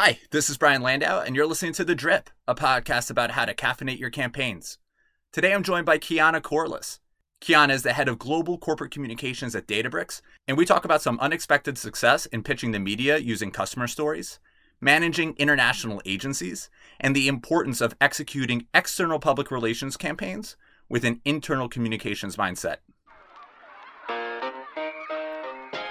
Hi, this is Brian Landau, and you're listening to The Drip, a podcast about how to caffeinate your campaigns. Today I'm joined by Keyana Corliss. Keyana is the head of global corporate communications at Databricks, and we talk about some unexpected success in pitching the media using customer stories, managing international agencies, and the importance of executing external public relations campaigns with an internal communications mindset.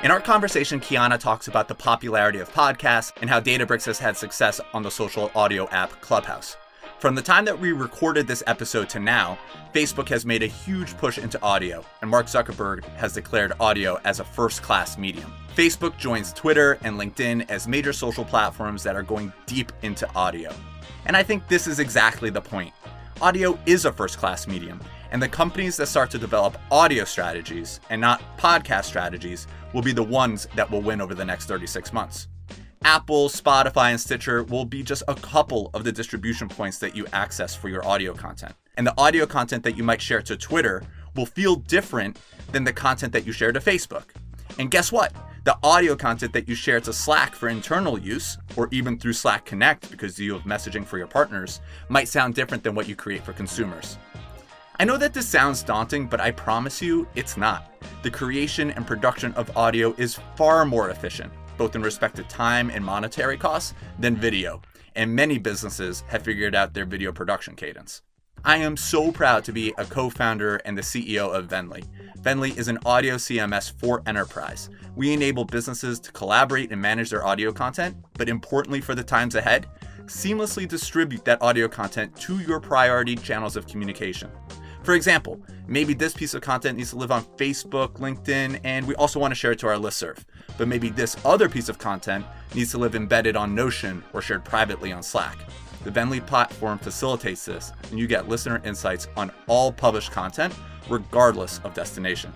In our conversation, Keyana talks about the popularity of podcasts and how Databricks has had success on the social audio app Clubhouse. From the time that we recorded this episode to now, Facebook has made a huge push into audio, and Mark Zuckerberg has declared audio as a first class medium. Facebook joins Twitter and LinkedIn as major social platforms that are going deep into audio. And I think this is exactly the point. Audio is a first class medium, and the companies that start to develop audio strategies and not podcast strategies will be the ones that will win over the next 36 months. Apple, Spotify, and Stitcher will be just a couple of the distribution points that you access for your audio content. And the audio content that you might share to Twitter will feel different than the content that you share to Facebook. And guess what? The audio content that you share to Slack for internal use, or even through Slack Connect because you have messaging for your partners, might sound different than what you create for consumers. I know that this sounds daunting, but I promise you it's not. The creation and production of audio is far more efficient, both in respect to time and monetary costs, than video, and many businesses have figured out their video production cadence. I am so proud to be a co founder and the CEO of Vennly. Vennly is an audio CMS for enterprise. We enable businesses to collaborate and manage their audio content, but importantly for the times ahead, seamlessly distribute that audio content to your priority channels of communication. For example, maybe this piece of content needs to live on Facebook, LinkedIn, and we also want to share it to our listserv. But maybe this other piece of content needs to live embedded on Notion or shared privately on Slack. The Vennly platform facilitates this, and you get listener insights on all published content, regardless of destination.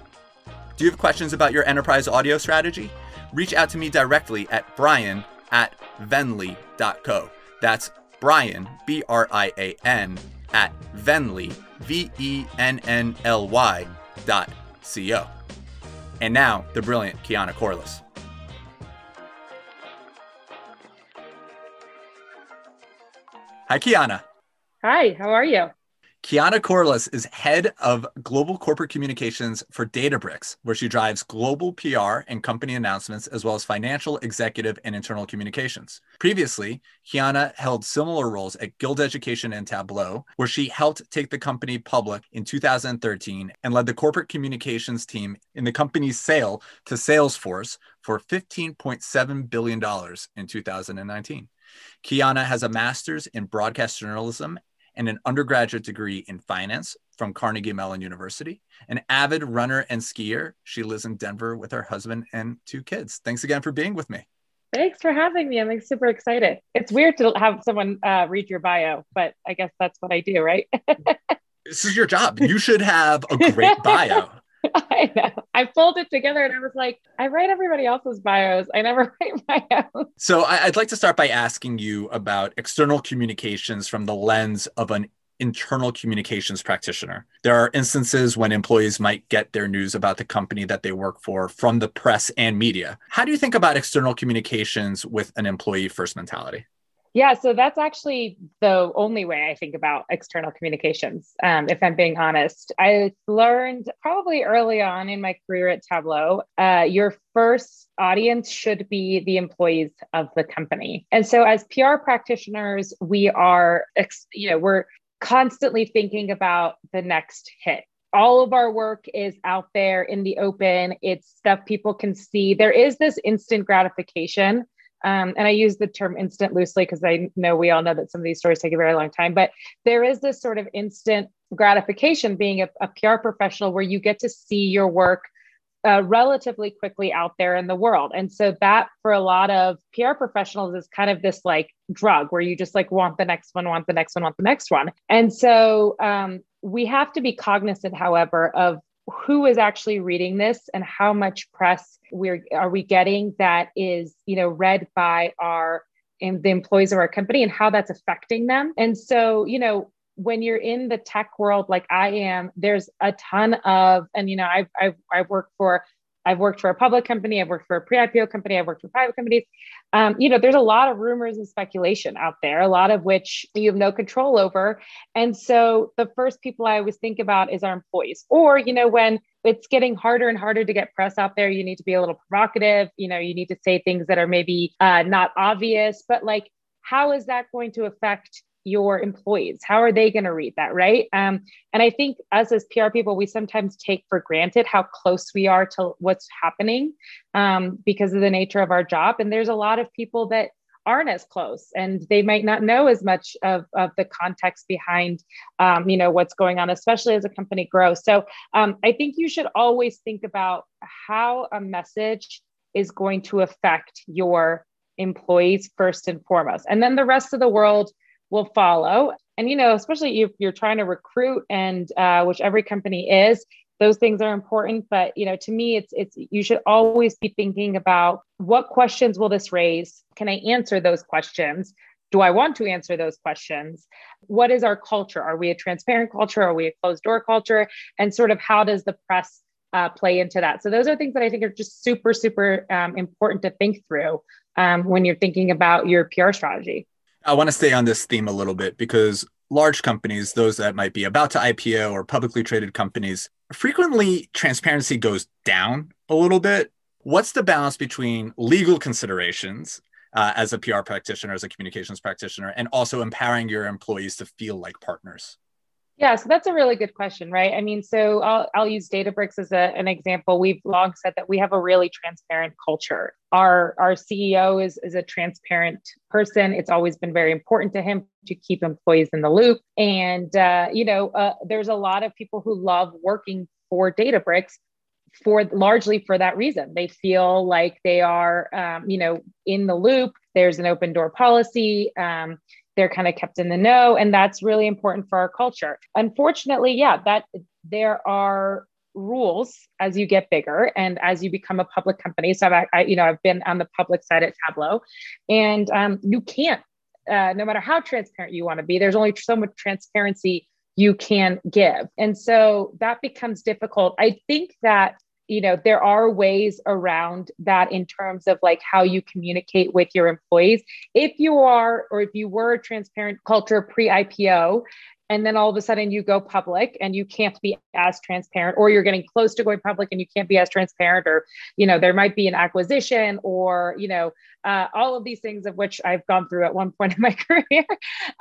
Do you have questions about your enterprise audio strategy? Reach out to me directly at brian at vennly.co. That's Brian, B R I A N, at vennly, V E N N L Y dot C O. And now, the brilliant Keyana Corliss. Hi, Keyana. Hi, how are you? Keyana Corliss is head of global corporate communications for Databricks, where she drives global PR and company announcements, as well as financial, executive, and internal communications. Previously, Keyana held similar roles at Guild Education and Tableau, where she helped take the company public in 2013 and led the corporate communications team in the company's sale to Salesforce for $15.7 billion in 2019. Keyana has a master's in broadcast journalism and an undergraduate degree in finance from Carnegie Mellon University. An avid runner and skier, she lives in Denver with her husband and two kids. Thanks again for being with me. Thanks for having me. I'm super excited. It's weird to have someone uh, read your bio, but I guess that's what I do, right? this is your job. You should have a great bio. I know. I pulled it together and I was like, I write everybody else's bios. I never write my own. So I'd like to start by asking you about external communications from the lens of an internal communications practitioner. There are instances when employees might get their news about the company that they work for from the press and media. How do you think about external communications with an employee first mentality? Yeah, so that's actually the only way I think about external communications, um, if I'm being honest. I learned probably early on in my career at Tableau, uh, your first audience should be the employees of the company. And so as PR practitioners, we are, you know, we're constantly thinking about the next hit all of our work is out there in the open. It's stuff people can see. There is this instant gratification um, and I use the term instant loosely because I know we all know that some of these stories take a very long time, but there is this sort of instant gratification being a, a PR professional where you get to see your work uh, relatively quickly out there in the world. And so that for a lot of PR professionals is kind of this like drug where you just like want the next one, want the next one, want the next one. And so um, we have to be cognizant, however, of who is actually reading this and how much press we're are we getting that is you know read by our and the employees of our company and how that's affecting them. And so you know when you're in the tech world like i am there's a ton of and you know i've i've, I've worked for I've worked for a public company, I've worked for a pre-IPO company, I've worked for private companies. Um, you know, there's a lot of rumors and speculation out there, a lot of which you have no control over. And so the first people I always think about is our employees. Or, you know, when it's getting harder and harder to get press out there, you need to be a little provocative. You know, you need to say things that are maybe uh, not obvious, but like, how is that going to affect your employees? How are they going to read that right? Um, and i think us as pr people we sometimes take for granted how close we are to what's happening um, because of the nature of our job. And there's a lot of people that aren't as close and they might not know as much of, of the context behind um, you know what's going on especially as a company grows. So um, i think you should always think about how a message is going to affect your employees first and foremost. And then the rest of the world will follow. And, you know, especially if you're trying to recruit and uh, which every company is, those things are important. But, you know, to me, it's, it's, you should always be thinking about what questions will this raise? Can I answer those questions? Do I want to answer those questions? What is our culture? Are we a transparent culture? Are we a closed door culture? And sort of how does the press uh, play into that? So those are things that I think are just super, super um, important to think through um, when you're thinking about your PR strategy. I want to stay on this theme a little bit because large companies, those that might be about to IPO or publicly traded companies, frequently transparency goes down a little bit. What's the balance between legal considerations uh, as a PR practitioner, as a communications practitioner, and also empowering your employees to feel like partners? Yeah, so that's a really good question, right? I mean, so I'll, I'll use Databricks as a, an example. We've long said that we have a really transparent culture. Our, our CEO is, is a transparent person. It's always been very important to him to keep employees in the loop. And, uh, you know, uh, there's a lot of people who love working for Databricks for largely for that reason. They feel like they are, um, you know, in the loop. There's an open door policy. Um, they're kind of kept in the know and that's really important for our culture. Unfortunately yeah that there are rules as you get bigger and as you become a public company. So I've, I, you know i've been on the public side at tableau and um, you can't uh, no matter how transparent you want to be there's only so much transparency you can give. And so that becomes difficult. I think that you know there are ways around that in terms of like how you communicate with your employees. If you are or if you were a transparent culture pre-ipo and then all of a sudden you go public and you can't be as transparent or you're getting close to going public and you can't be as transparent or you know there might be an acquisition or you know uh, all of these things of which i've gone through at one point in my career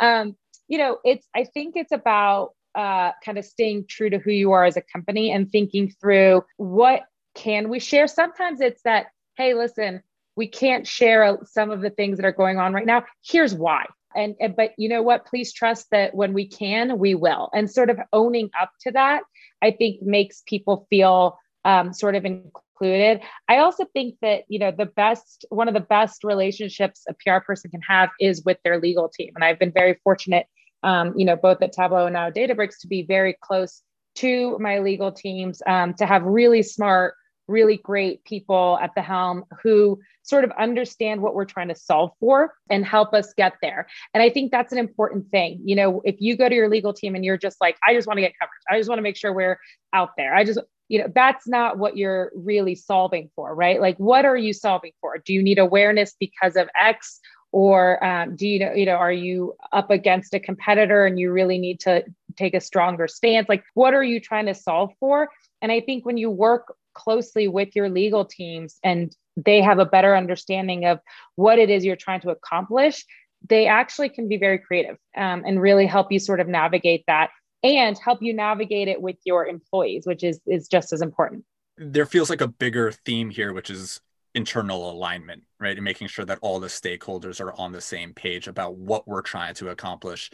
um, you know it's i think it's about uh, kind of staying true to who you are as a company and thinking through what can we share. Sometimes it's that, hey, listen, we can't share some of the things that are going on right now. Here's why. And, and but you know what? Please trust that when we can, we will. And sort of owning up to that, I think makes people feel um, sort of included. I also think that you know the best one of the best relationships a PR person can have is with their legal team, and I've been very fortunate um, you know, both at Tableau and now Databricks to be very close to my legal teams, um, to have really smart, really great people at the helm who sort of understand what we're trying to solve for and help us get there. And I think that's an important thing. You know, if you go to your legal team and you're just like, I just want to get coverage, I just want to make sure we're out there. I just, you know, that's not what you're really solving for, right? Like, what are you solving for? Do you need awareness because of X? Or um, do you know you know are you up against a competitor and you really need to take a stronger stance? Like what are you trying to solve for? And i think when you work closely with your legal teams and they have a better understanding of what it is you're trying to accomplish they actually can be very creative um, and really help you sort of navigate that and help you navigate it with your employees which is is just as important. There feels like a bigger theme here which is internal alignment, right? And making sure that all the stakeholders are on the same page about what we're trying to accomplish.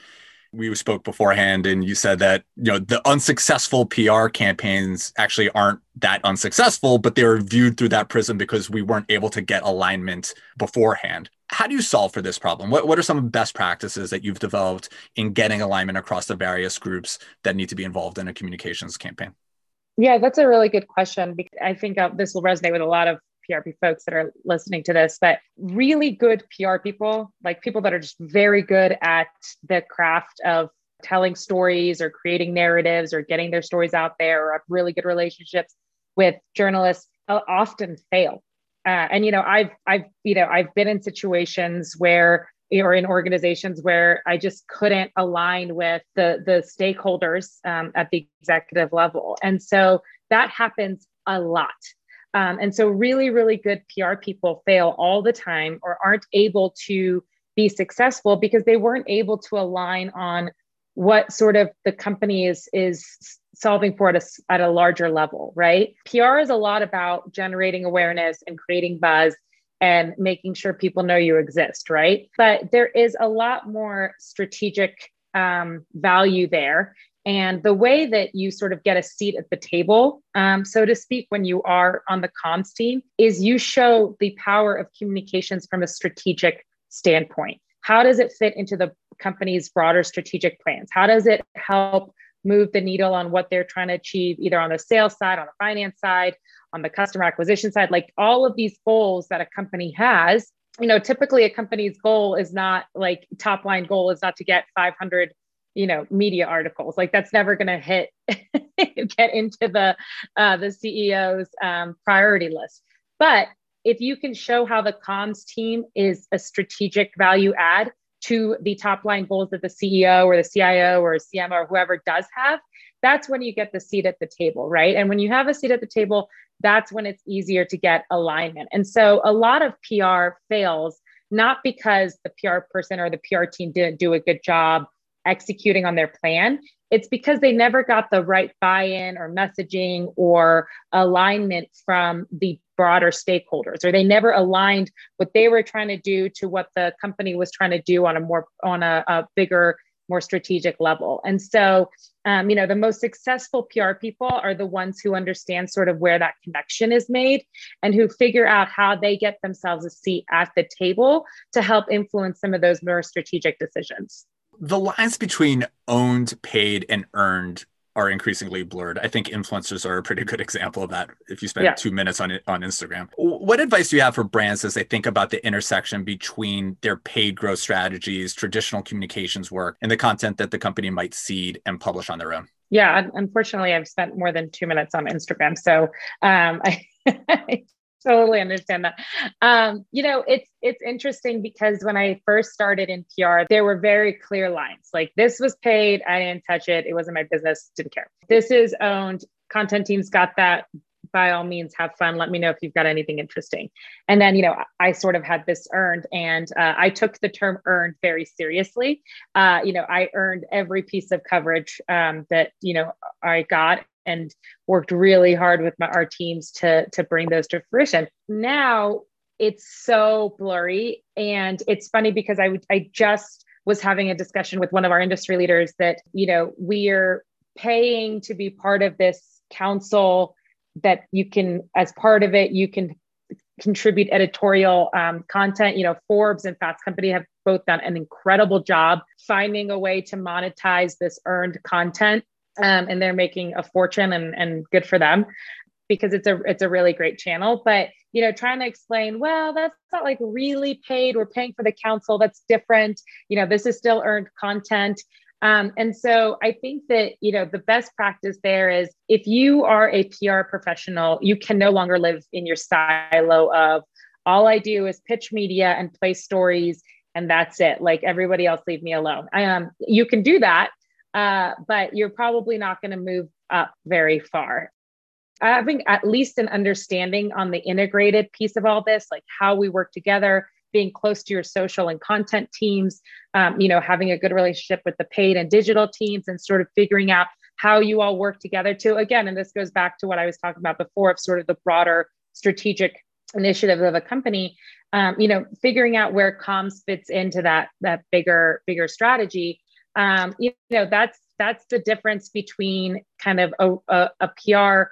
We spoke beforehand and you said that, you know, the unsuccessful PR campaigns actually aren't that unsuccessful, but they're viewed through that prism because we weren't able to get alignment beforehand. How do you solve for this problem? What, what are some best practices that you've developed in getting alignment across the various groups that need to be involved in a communications campaign? Yeah, that's a really good question. I think uh, this will resonate with a lot of PRP folks that are listening to this, but really good PR people, like people that are just very good at the craft of telling stories or creating narratives or getting their stories out there or have really good relationships with journalists. often fail. Uh, and you know, I've I've you know I've been in situations where or in organizations where I just couldn't align with the the stakeholders um, at the executive level, and so that happens a lot. Um, and so, really, really good PR people fail all the time or aren't able to be successful because they weren't able to align on what sort of the company is is solving for at a, at a larger level right? Pr is a lot about generating awareness and creating buzz and making sure people know you exist right? But there is a lot more strategic um, value there and the way that you sort of get a seat at the table, um, so to speak, when you are on the comms team, is you show the power of communications from a strategic standpoint. How does it fit into the company's broader strategic plans? How does it help move the needle on what they're trying to achieve, either on the sales side, on the finance side, on the customer acquisition side? Like all of these goals that a company has. You know, typically a company's goal is not like top line goal is not to get 500 you know media articles like that's never going to hit get into the uh, the ceo's um, priority list but if you can show how the comms team is a strategic value add to the top line goals that the CEO or the CIO or CMO or whoever does have, that's when you get the seat at the table, right? And when you have a seat at the table, that's when it's easier to get alignment. And so a lot of PR fails not because the PR person or the PR team didn't do a good job executing on their plan. It's because they never got the right buy in or messaging or alignment from the broader stakeholders, or they never aligned what they were trying to do to what the company was trying to do on a more, on a, a bigger, more strategic level. And so, um, you know, the most successful PR people are the ones who understand sort of where that connection is made and who figure out how they get themselves a seat at the table to help influence some of those more strategic decisions the lines between owned, paid, and earned are increasingly blurred. I think influencers are a pretty good example of that. If you spend yeah. two minutes on it on Instagram, what advice do you have for brands as they think about the intersection between their paid growth strategies, traditional communications work, and the content that the company might seed and publish on their own? Yeah, unfortunately, I've spent more than two minutes on Instagram, so um, I totally understand that. Um, you know, it's it's interesting because when I first started in PR, there were very clear lines. Like this was paid, I didn't touch it. It wasn't my business, didn't care. This is owned. Content teams got that. By all means, have fun. Let me know if you've got anything interesting. And then, you know, I sort of had this earned, and uh, I took the term earned very seriously. Uh, you know, I earned every piece of coverage um, that you know I got, and worked really hard with my, our teams to to bring those to fruition. Now it's so blurry, and it's funny because I I just was having a discussion with one of our industry leaders that you know we're paying to be part of this council that you can as part of it you can contribute editorial um, content you know forbes and fast company have both done an incredible job finding a way to monetize this earned content um, and they're making a fortune and, and good for them because it's a it's a really great channel. But you know trying to explain well that's not like really paid. We're paying for the council. That's different. You know this is still earned content. Um, and so i think that you know the best practice there is if you are a pr professional you can no longer live in your silo of all i do is pitch media and play stories and that's it. Like everybody else leave me alone. Um, you can do that uh, but you're probably not going to move up very far. Having at least an understanding on the integrated piece of all this, like how we work together, being close to your social and content teams, um, you know, having a good relationship with the paid and digital teams, and sort of figuring out how you all work together to again, and this goes back to what I was talking about before of sort of the broader strategic initiative of a company. Um, you know, figuring out where comms fits into that that bigger bigger strategy um, you know that's that's the difference between kind of a, a, a PR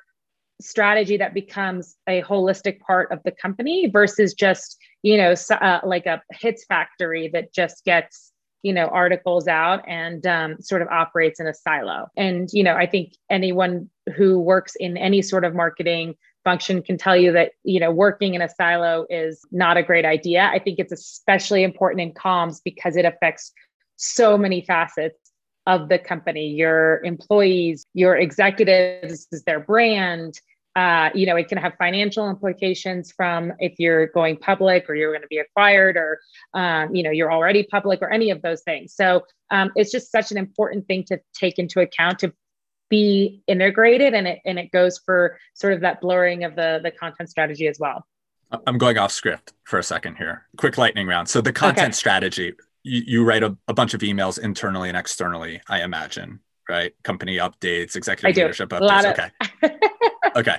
strategy that becomes a holistic part of the company versus just you know uh, like a hits factory that just gets you know articles out and um, sort of operates in a silo. And you know i think anyone who works in any sort of marketing function can tell you that you know working in a silo is not a great idea. I think it's especially important in comms because it affects so many facets of the company your employees your executives is their brand Uh, you know, it can have financial implications from if you're going public or you're going to be acquired or, um, you know, you're already public or any of those things. So um, it's just such an important thing to take into account to be integrated and it and it goes for sort of that blurring of the the content strategy as well. I'm going off script for a second here. Quick lightning round. So the content okay. strategy, you, you write a, a, bunch of emails internally and externally, I imagine, right? Company updates, executive leadership updates. Of- okay. okay.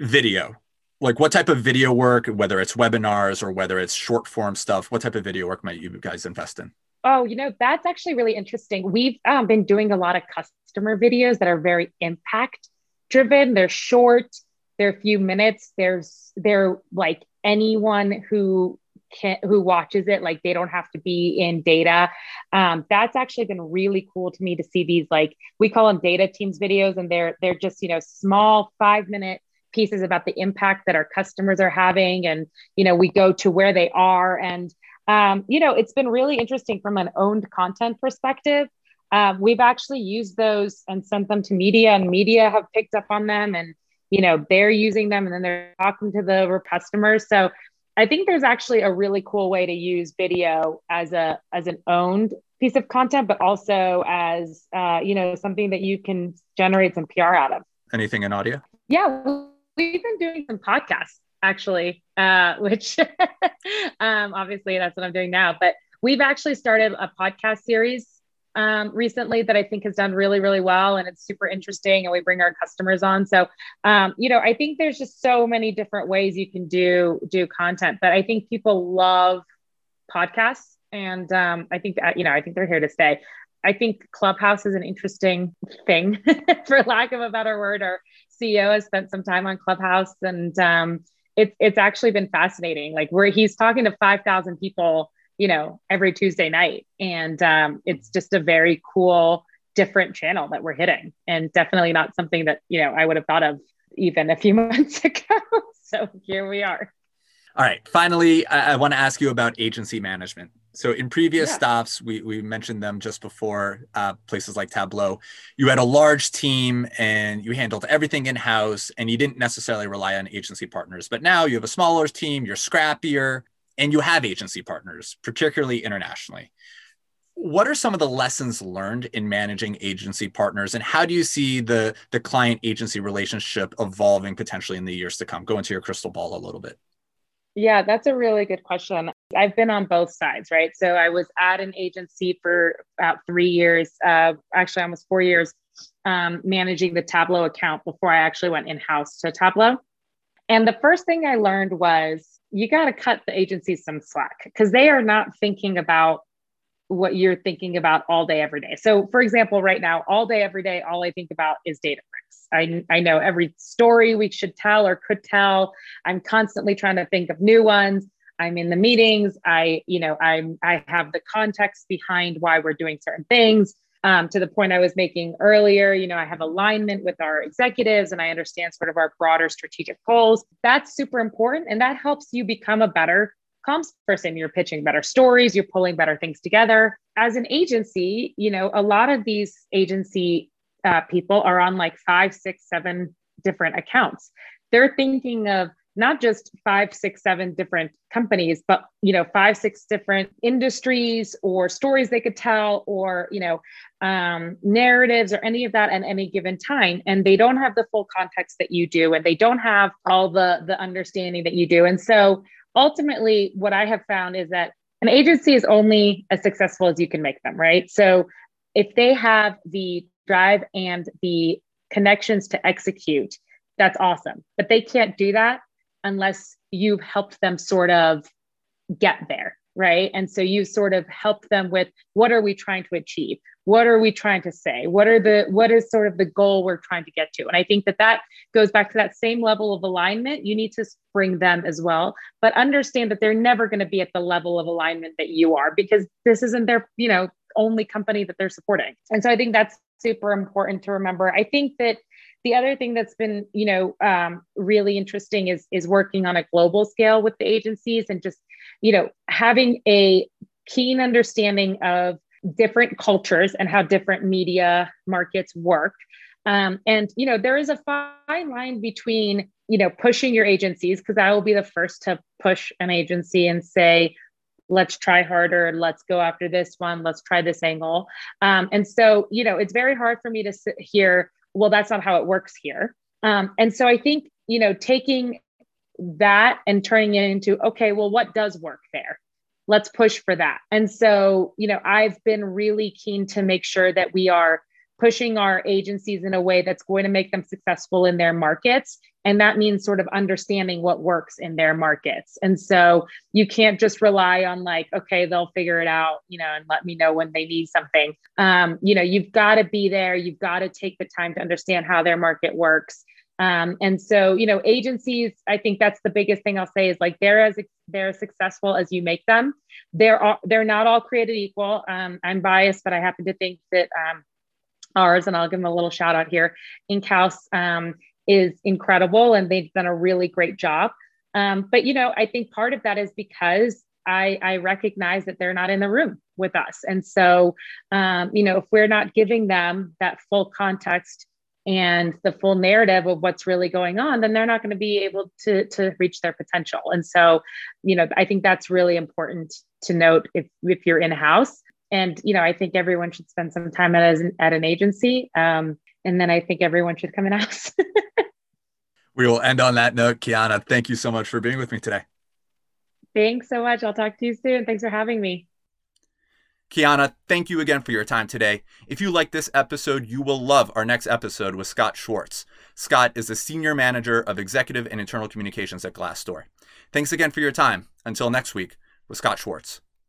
Video. Like what type of video work, whether it's webinars or whether it's short form stuff, what type of video work might you guys invest in? Oh, you know, that's actually really interesting. We've um, been doing a lot of customer videos that are very impact driven. They're short, they're a few minutes. There's they're like anyone who can who watches it, like they don't have to be in data. Um, that's actually been really cool to me to see these like we call them data teams videos, and they're they're just you know small five minute pieces about the impact that our customers are having and you know we go to where they are and um, you know, it's been really interesting from an owned content perspective. Um, we've actually used those and sent them to media, and media have picked up on them, and you know, they're using them, and then they're talking to the customers. So I think there's actually a really cool way to use video as a as an owned piece of content, but also as uh, you know something that you can generate some PR out of. Anything in audio? Yeah, we've been doing some podcasts actually, uh, which um, obviously that's what I'm doing now. But we've actually started a podcast series um, recently that I think has done really, really well, and it's super interesting. And we bring our customers on. So, um, you know, I think there's just so many different ways you can do do content. But I think people love podcasts, and um, I think that, you know, I think they're here to stay. I think Clubhouse is an interesting thing, for lack of a better word. Our CEO has spent some time on Clubhouse, and um, it's it's actually been fascinating. Like where he's talking to five thousand people, you know, every Tuesday night, and um, it's just a very cool, different channel that we're hitting, and definitely not something that you know I would have thought of even a few months ago. so here we are. All right. Finally, I, I want to ask you about agency management. So in previous yeah. stops, we, we mentioned them just before, uh, places like Tableau. You had a large team and you handled everything in house, and you didn't necessarily rely on agency partners. But now you have a smaller team, you're scrappier, and you have agency partners, particularly internationally. What are some of the lessons learned in managing agency partners, and how do you see the the client agency relationship evolving potentially in the years to come? Go into your crystal ball a little bit. Yeah, that's a really good question. I've been on both sides, right? So I was at an agency for about three years, uh, actually almost four years, um, managing the Tableau account before I actually went in house to Tableau. And the first thing I learned was you got to cut the agencies some slack because they are not thinking about what you're thinking about all day, every day. So, for example, right now, all day, every day, all I think about is Databricks. I, I know every story we should tell or could tell. I'm constantly trying to think of new ones. I'm in the meetings. I, you know, I'm I have the context behind why we're doing certain things. Um, to the point I was making earlier, you know, I have alignment with our executives and I understand sort of our broader strategic goals. That's super important. And that helps you become a better comms person. You're pitching better stories, you're pulling better things together. As an agency, you know, a lot of these agency uh, people are on like five, six, seven different accounts. They're thinking of not just five, six, seven different companies, but you know, five, six different industries or stories they could tell, or you know, um, narratives or any of that at any given time. And they don't have the full context that you do, and they don't have all the the understanding that you do. And so ultimately, what I have found is that an agency is only as successful as you can make them, right? So if they have the drive and the connections to execute, that's awesome. But they can't do that unless you've helped them sort of get there, right? And so you sort of help them with what are we trying to achieve? What are we trying to say? What are the what is sort of the goal we're trying to get to? And I think that that goes back to that same level of alignment. You need to bring them as well, but understand that they're never going to be at the level of alignment that you are because this isn't their, you know, only company that they're supporting. And so I think that's super important to remember. I think that the other thing that's been you know um, really interesting is is working on a global scale with the agencies and just you know having a keen understanding of different cultures and how different media markets work Um, and you know, there is a fine line between you know pushing your agencies because I will be the first to push an agency and say, let's try harder, let's go after this one, let's try this angle. Um, and so you know, it's very hard for me to sit here. Well, that's not how it works here. Um, and so I think you know, taking that and turning it into okay, well, what does work there? let's push for that. And so, you know, I've been really keen to make sure that we are pushing our agencies in a way that's going to make them successful in their markets. And that means sort of understanding what works in their markets. And so you can't just rely on like, okay, they'll figure it out, you know, and let me know when they need something. Um, you know, you've got to be there. You've got to take the time to understand how their market works. Um, and so, you know, agencies, I think that's the biggest thing I'll say is like they're as they're as successful as you make them. They're all, they're not all created equal. Um, I'm biased, but I happen to think that um, ours, and I'll give them a little shout out here, Inkhouse um, is incredible, and they've done a really great job. Um, but you know, I think part of that is because I, I recognize that they're not in the room with us, and so um, you know, if we're not giving them that full context and the full narrative of what's really going on then they're not going to be able to to reach their potential. And so you know i think that's really important to note if if you're in house and you know i think everyone should spend some time at, an, at an agency. Um, and then i think everyone should come and ask. we will end on that note keyana thank you so much for being with me today thanks so much i'll talk to you soon thanks for having me Keyana, thank you again for your time today. If you like this episode, you will love our next episode with Scott Schwartz. Scott is the Senior Manager of Executive and Internal Communications at Glassdoor. Thanks again for your time. Until next week, with Scott Schwartz.